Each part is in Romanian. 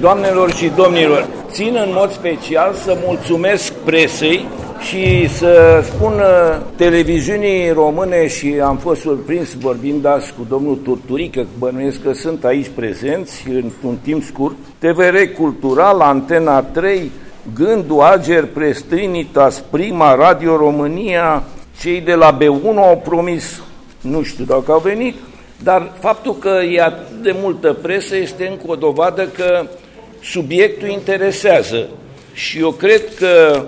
Doamnelor și domnilor, țin în mod special să mulțumesc presei și să spun uh, televiziunii române și am fost surprins vorbind azi cu domnul Turturică, bănuiesc că sunt aici prezenți într-un timp scurt, TVR Cultural, Antena 3, Gândul Ager, Prestrinitas, Prima, Radio România, cei de la B1 au promis, nu știu dacă au venit, dar faptul că e atât de multă presă este încă o dovadă că subiectul interesează și eu cred că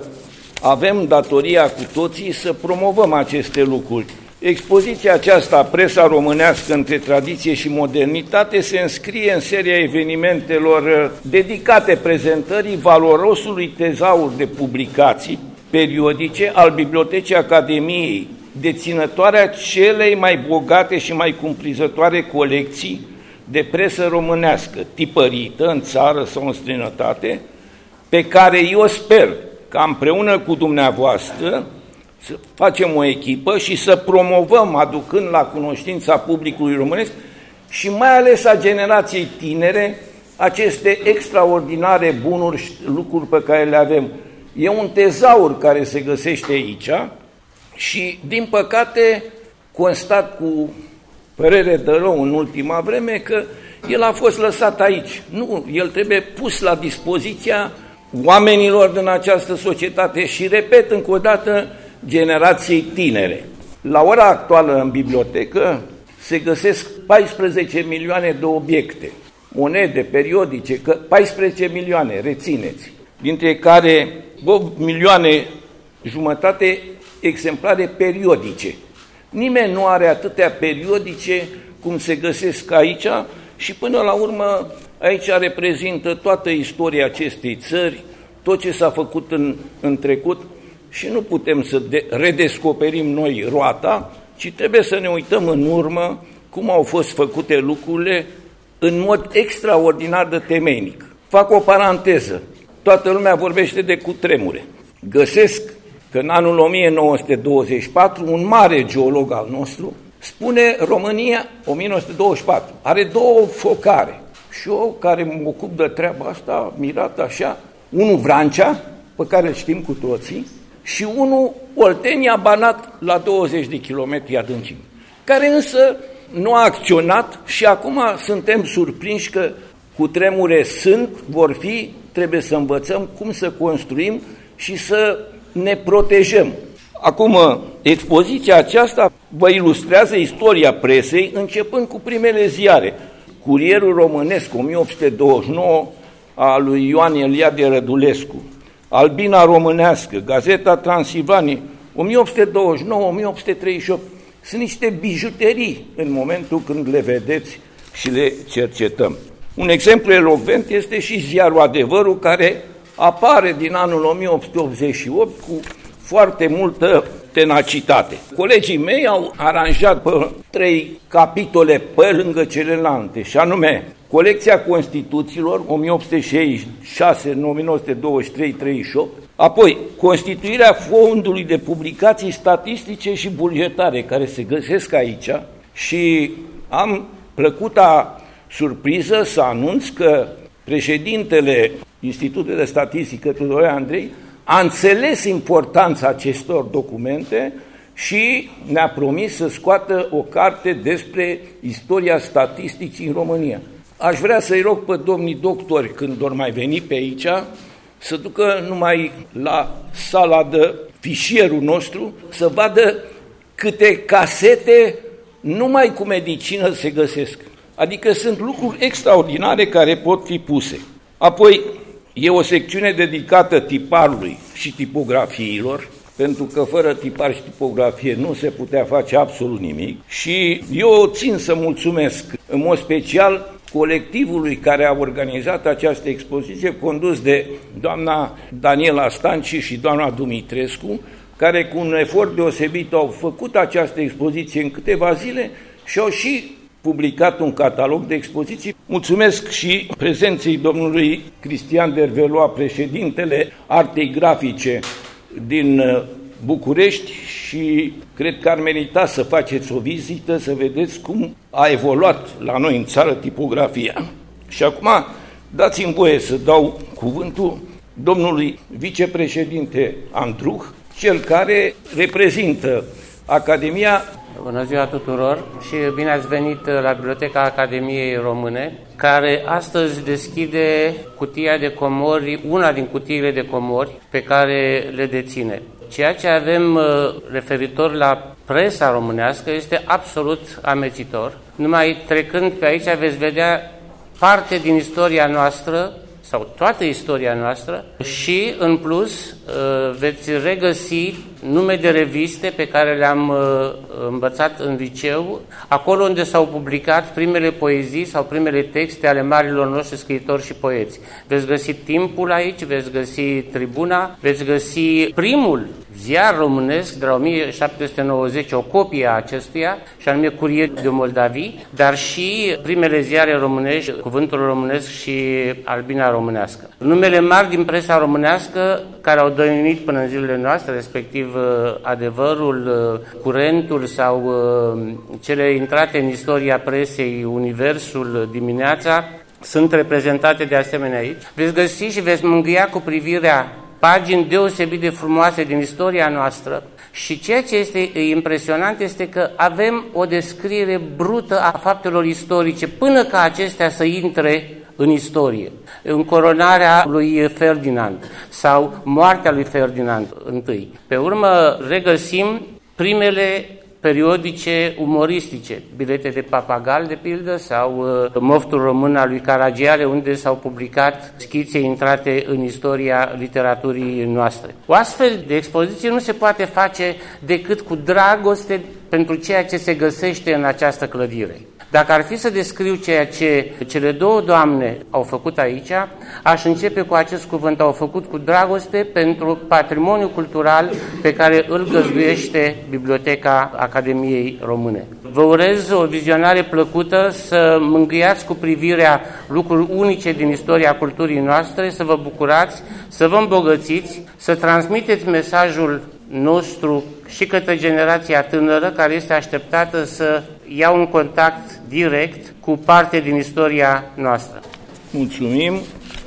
avem datoria cu toții să promovăm aceste lucruri. Expoziția aceasta, Presa Românească între tradiție și modernitate, se înscrie în seria evenimentelor dedicate prezentării valorosului tezaur de publicații periodice al Bibliotecii Academiei, deținătoarea celei mai bogate și mai cumprizătoare colecții de presă românească, tipărită în țară sau în străinătate, pe care eu sper ca împreună cu dumneavoastră să facem o echipă și să promovăm, aducând la cunoștința publicului românesc și mai ales a generației tinere, aceste extraordinare bunuri și lucruri pe care le avem. E un tezaur care se găsește aici și, din păcate, constat cu părere de rău în ultima vreme că el a fost lăsat aici. Nu, el trebuie pus la dispoziția oamenilor din această societate și, repet încă o dată, generației tinere. La ora actuală în bibliotecă se găsesc 14 milioane de obiecte, monede periodice, 14 milioane, rețineți, dintre care 8 milioane jumătate exemplare periodice. Nimeni nu are atâtea periodice cum se găsesc aici și până la urmă aici reprezintă toată istoria acestei țări, tot ce s-a făcut în, în trecut și nu putem să de, redescoperim noi roata, ci trebuie să ne uităm în urmă cum au fost făcute lucrurile în mod extraordinar de temeinic. Fac o paranteză. Toată lumea vorbește de cutremure. Găsesc că în anul 1924 un mare geolog al nostru spune România 1924 are două focare. Și eu care mă ocup de treaba asta, mirat așa, unul Vrancea, pe care îl știm cu toții, și unul Oltenia Banat la 20 de kilometri adâncime, care însă nu a acționat și acum suntem surprinși că cu tremure sunt, vor fi, trebuie să învățăm cum să construim și să ne protejăm. Acum, expoziția aceasta vă ilustrează istoria presei, începând cu primele ziare. Curierul Românesc, 1829, a lui Ioan Eliade Rădulescu, Albina Românească, Gazeta Transilvanie, 1829-1838, sunt niște bijuterii în momentul când le vedeți și le cercetăm. Un exemplu elocvent este și ziarul Adevărul, care apare din anul 1888 cu foarte multă tenacitate. Colegii mei au aranjat pe trei capitole pe lângă celelalte, și anume colecția Constituțiilor 1866, 1923, 38, apoi constituirea fondului de publicații statistice și bugetare care se găsesc aici și am plăcuta surpriză să anunț că președintele Institutului de Statistică Tudorel Andrei a înțeles importanța acestor documente și ne-a promis să scoată o carte despre istoria statisticii în România. Aș vrea să-i rog pe domnii doctori, când vor mai veni pe aici, să ducă numai la sala de fișierul nostru, să vadă câte casete numai cu medicină se găsesc. Adică sunt lucruri extraordinare care pot fi puse. Apoi, e o secțiune dedicată tiparului și tipografiilor, pentru că fără tipar și tipografie nu se putea face absolut nimic. Și eu țin să mulțumesc în mod special colectivului care a organizat această expoziție, condus de doamna Daniela Stanci și doamna Dumitrescu, care cu un efort deosebit au făcut această expoziție în câteva zile și au și publicat un catalog de expoziții. Mulțumesc și prezenței domnului Cristian Derveloa, președintele Artei Grafice din uh, București și cred că ar merita să faceți o vizită, să vedeți cum a evoluat la noi în țară tipografia. Și acum, dați-mi voie să dau cuvântul domnului vicepreședinte Andruh, cel care reprezintă Academia Bună ziua tuturor și bine ați venit la Biblioteca Academiei Române, care astăzi deschide cutia de comori, una din cutiile de comori pe care le deține. Ceea ce avem uh, referitor la presa românească este absolut amețitor. Numai trecând pe aici veți vedea parte din istoria noastră sau toată istoria noastră și, în plus, uh, veți regăsi nume de reviste pe care le-am uh, învățat în liceu, acolo unde s-au publicat primele poezii sau primele texte ale marilor noștri scriitori și poeți. Veți găsi Timpul aici, veți găsi Tribuna, veți găsi primul ziar românesc de la 1790, o copie a acestuia, și anume Curier de Moldavii, dar și primele ziare românești, Cuvântul Românesc și Albina Românească. Numele mari din presa românească care au dăinit până în zilele noastre, respectiv uh, adevărul, uh, curentul sau uh, cele intrate în istoria presei, Universul, dimineața, sunt reprezentate de asemenea aici. Veți găsi și veți mângâia cu privirea pagini deosebit de frumoase din istoria noastră și ceea ce este impresionant este că avem o descriere brută a faptelor istorice până ca acestea să intre în istorie. În coronarea lui Ferdinand sau moartea lui Ferdinand I. Pe urmă regăsim primele periodice umoristice, bilete de papagal, de pildă, sau uh, moftul român al lui Caragiale, unde s-au publicat schițe intrate în istoria literaturii noastre. O astfel de expoziție nu se poate face decât cu dragoste pentru ceea ce se găsește în această clădire. Dacă ar fi să descriu ceea ce cele două doamne au făcut aici, aș începe cu acest cuvânt, au făcut cu dragoste pentru patrimoniul cultural pe care îl găzduiește Biblioteca Academiei Române. Vă urez o vizionare plăcută, să mângâiați cu privirea lucruri unice din istoria culturii noastre, să vă bucurați, să vă îmbogățiți, să transmiteți mesajul nostru și către generația tânără care este așteptată să ia un contact direct cu parte din istoria noastră. Mulțumim.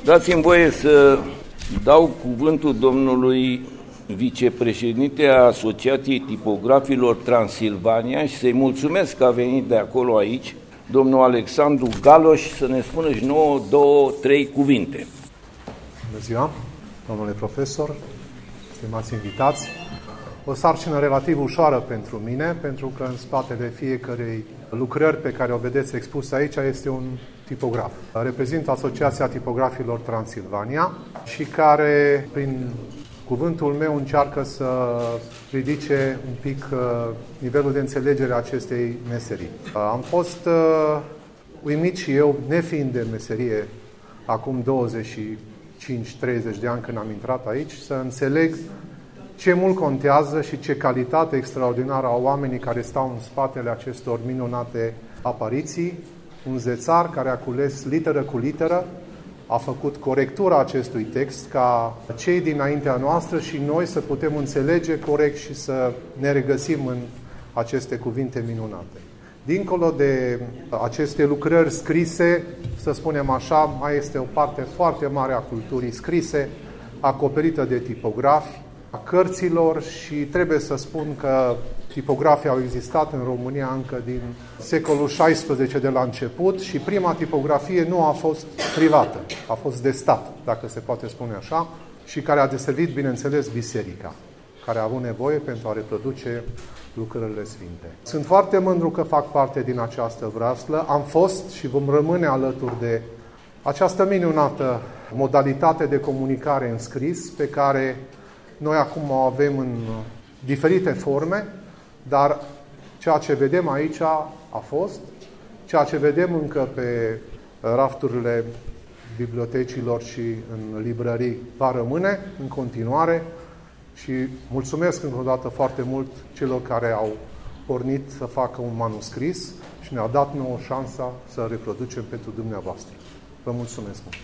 Dați-mi voie să dau cuvântul domnului vicepreședinte a Asociației Tipografilor Transilvania și să-i mulțumesc că a venit de acolo aici, domnul Alexandru Galoș, să ne spună și nouă două, trei cuvinte. Bună ziua, domnule profesor, stimați invitați. O sarcină relativ ușoară pentru mine, pentru că în spatele fiecărei lucrări pe care o vedeți expusă aici este un tipograf. Reprezint Asociația Tipografilor Transilvania și care, prin cuvântul meu, încearcă să ridice un pic uh, nivelul de înțelegere a acestei meserii. Uh, am fost uh, uimit și eu, nefiind de meserie acum 25-30 de ani când am intrat aici, să înțeleg ce mult contează și ce calitate extraordinară au oamenii care stau în spatele acestor minunate apariții. Un zețar care a cules literă cu literă, a făcut corectura acestui text ca cei dinaintea noastră și noi să putem înțelege corect și să ne regăsim în aceste cuvinte minunate. Dincolo de aceste lucrări scrise, să spunem așa, mai este o parte foarte mare a culturii scrise, acoperită de tipografi, a cărților și trebuie să spun că tipografii au existat în România încă din secolul XVI de la început și prima tipografie nu a fost privată, a fost de stat, dacă se poate spune așa, și care a deservit, bineînțeles, biserica, care a avut nevoie pentru a reproduce lucrările sfinte. Sunt foarte mândru că fac parte din această vraslă. Am fost și vom rămâne alături de această minunată modalitate de comunicare în scris pe care noi acum o avem în diferite forme, dar ceea ce vedem aici a fost, ceea ce vedem încă pe rafturile bibliotecilor și în librării va rămâne în continuare și mulțumesc încă o dată foarte mult celor care au pornit să facă un manuscris și ne-au dat nouă șansa să reproducem pentru dumneavoastră. Vă mulțumesc mult!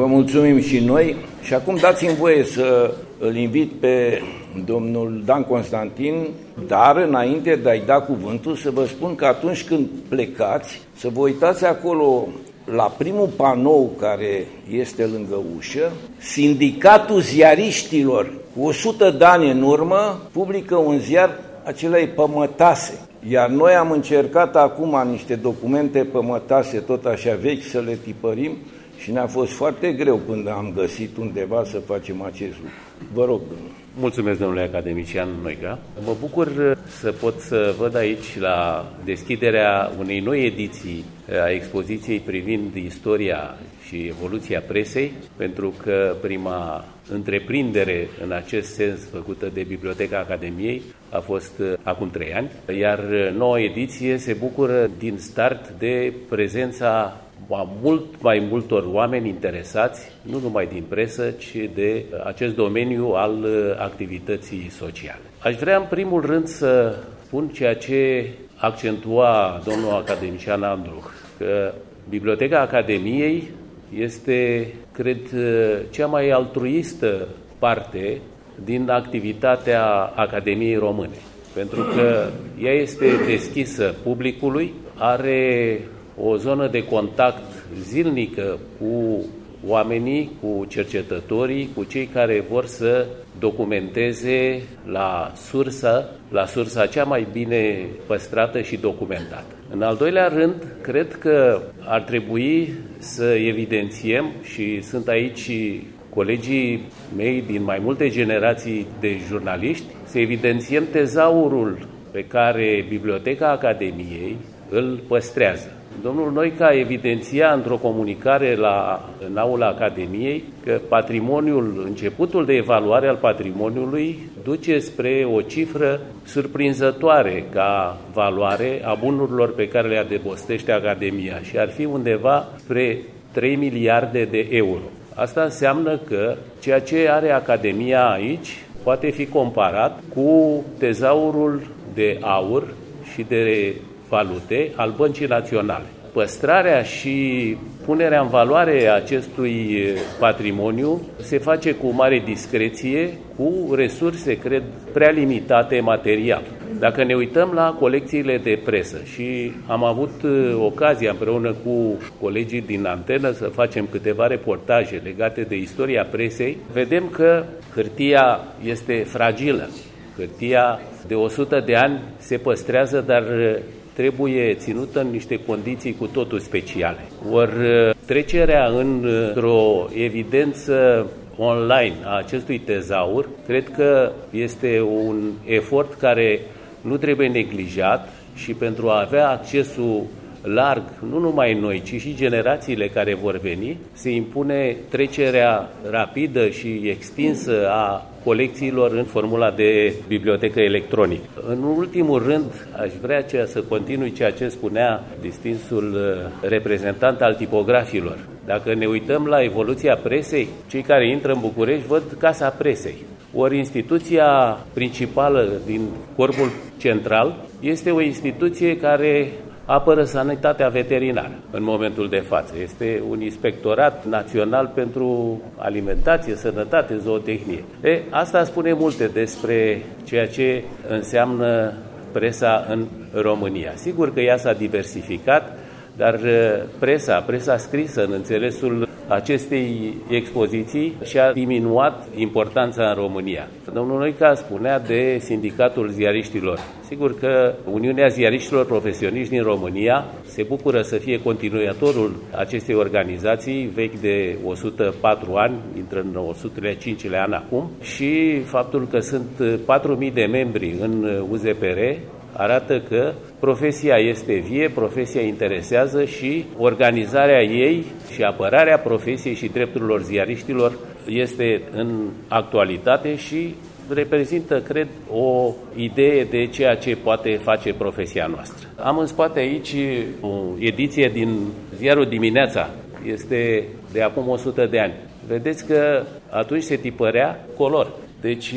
Vă mulțumim și noi și acum dați-mi voie să îl invit pe domnul Dan Constantin, dar înainte de a-i da cuvântul să vă spun că atunci când plecați, să vă uitați acolo la primul panou care este lângă ușă, Sindicatul Ziariștilor, cu 100 de ani în urmă, publică un ziar, acela e Pămătase. Iar noi am încercat acum niște documente pămătase, tot așa vechi, să le tipărim și ne-a fost foarte greu când am găsit undeva să facem acest lucru. Vă rog, domnule. Mulțumesc, domnule academician Noica. Mă bucur să pot să văd aici la deschiderea unei noi ediții a expoziției privind istoria și evoluția presei, pentru că prima întreprindere în acest sens făcută de Biblioteca Academiei a fost acum trei ani, iar noua ediție se bucură din start de prezența a mult mai multor oameni interesați, nu numai din presă, ci de acest domeniu al activității sociale. Aș vrea în primul rând să spun ceea ce accentua domnul academician Andruch, că Biblioteca Academiei este, cred, cea mai altruistă parte din activitatea Academiei Române, pentru că ea este deschisă publicului, are o zonă de contact zilnică cu oamenii, cu cercetătorii, cu cei care vor să documenteze la sursă, la sursa cea mai bine păstrată și documentată. În al doilea rând, cred că ar trebui să evidențiem și sunt aici colegii mei din mai multe generații de jurnaliști, să evidențiem tezaurul pe care Biblioteca Academiei îl păstrează. Domnul Noica evidenția într-o comunicare la, în aula Academiei că patrimoniul, începutul de evaluare al patrimoniului duce spre o cifră surprinzătoare ca valoare a bunurilor pe care le adebostește Academia și ar fi undeva spre 3 miliarde de euro. Asta înseamnă că ceea ce are Academia aici poate fi comparat cu tezaurul de aur și de valute al Băncii Naționale. Păstrarea și punerea în valoare a acestui patrimoniu se face cu mare discreție, cu resurse, cred, prea limitate material. Dacă ne uităm la colecțiile de presă și am avut uh, ocazia împreună cu colegii din antenă să facem câteva reportaje legate de istoria presei, vedem că hârtia este fragilă. Hârtia de 100 de ani se păstrează, dar trebuie ținută în niște condiții cu totul speciale. Ori uh, trecerea într-o evidență online a acestui tezaur, cred că este un efort care nu trebuie neglijat și pentru a avea accesul larg, nu numai noi, ci și generațiile care vor veni, se impune trecerea rapidă și extinsă a colecțiilor în formula de bibliotecă electronică. În ultimul rând, aș vrea ceea să continui ceea ce spunea distinsul uh, reprezentant al tipografilor. Dacă ne uităm la evoluția presei, cei care intră în București văd Casa Presei. Ori instituția principală din corpul central este o instituție care apără sanitatea veterinară în momentul de față. Este un inspectorat național pentru alimentație, sănătate, zootehnie. E, asta spune multe despre ceea ce înseamnă presa în România. Sigur că ea s-a diversificat, dar presa, presa scrisă în înțelesul acestei expoziții și-a diminuat importanța în România. Domnul Noica spunea de Sindicatul Ziariștilor. Sigur că Uniunea Ziariștilor Profesioniști din România se bucură să fie continuatorul acestei organizații vechi de 104 ani, intră în 105 ani acum, și faptul că sunt 4.000 de membri în UZPR arată că profesia este vie, profesia interesează și organizarea ei și apărarea profesiei și drepturilor ziariștilor este în actualitate și reprezintă, cred, o idee de ceea ce poate face profesia noastră. Am în spate aici o ediție din ziarul Dimineața, este de acum 100 de ani. Vedeți că atunci se tipărea color. Deci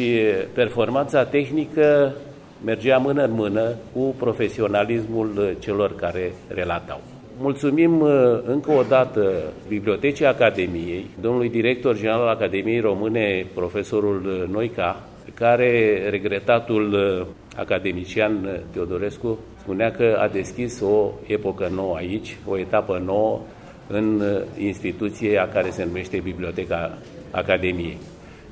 performanța tehnică mergea mână în mână cu profesionalismul celor care relatau. Mulțumim uh, încă o dată Bibliotecii Academiei, domnului director general al Academiei Române, profesorul uh, Noica, care regretatul uh, academician Teodorescu spunea că a deschis o epocă nouă aici, o etapă nouă în instituția care se numește Biblioteca Academiei.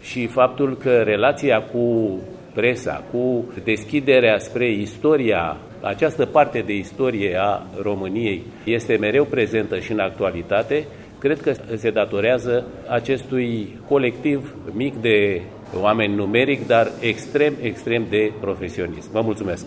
Și faptul că relația cu presa, cu deschiderea spre istoria, această parte de istorie a României este mereu prezentă și în actualitate, cred că se datorează acestui colectiv mic de oameni numeric, dar extrem, extrem de profesionism. Vă mulțumesc!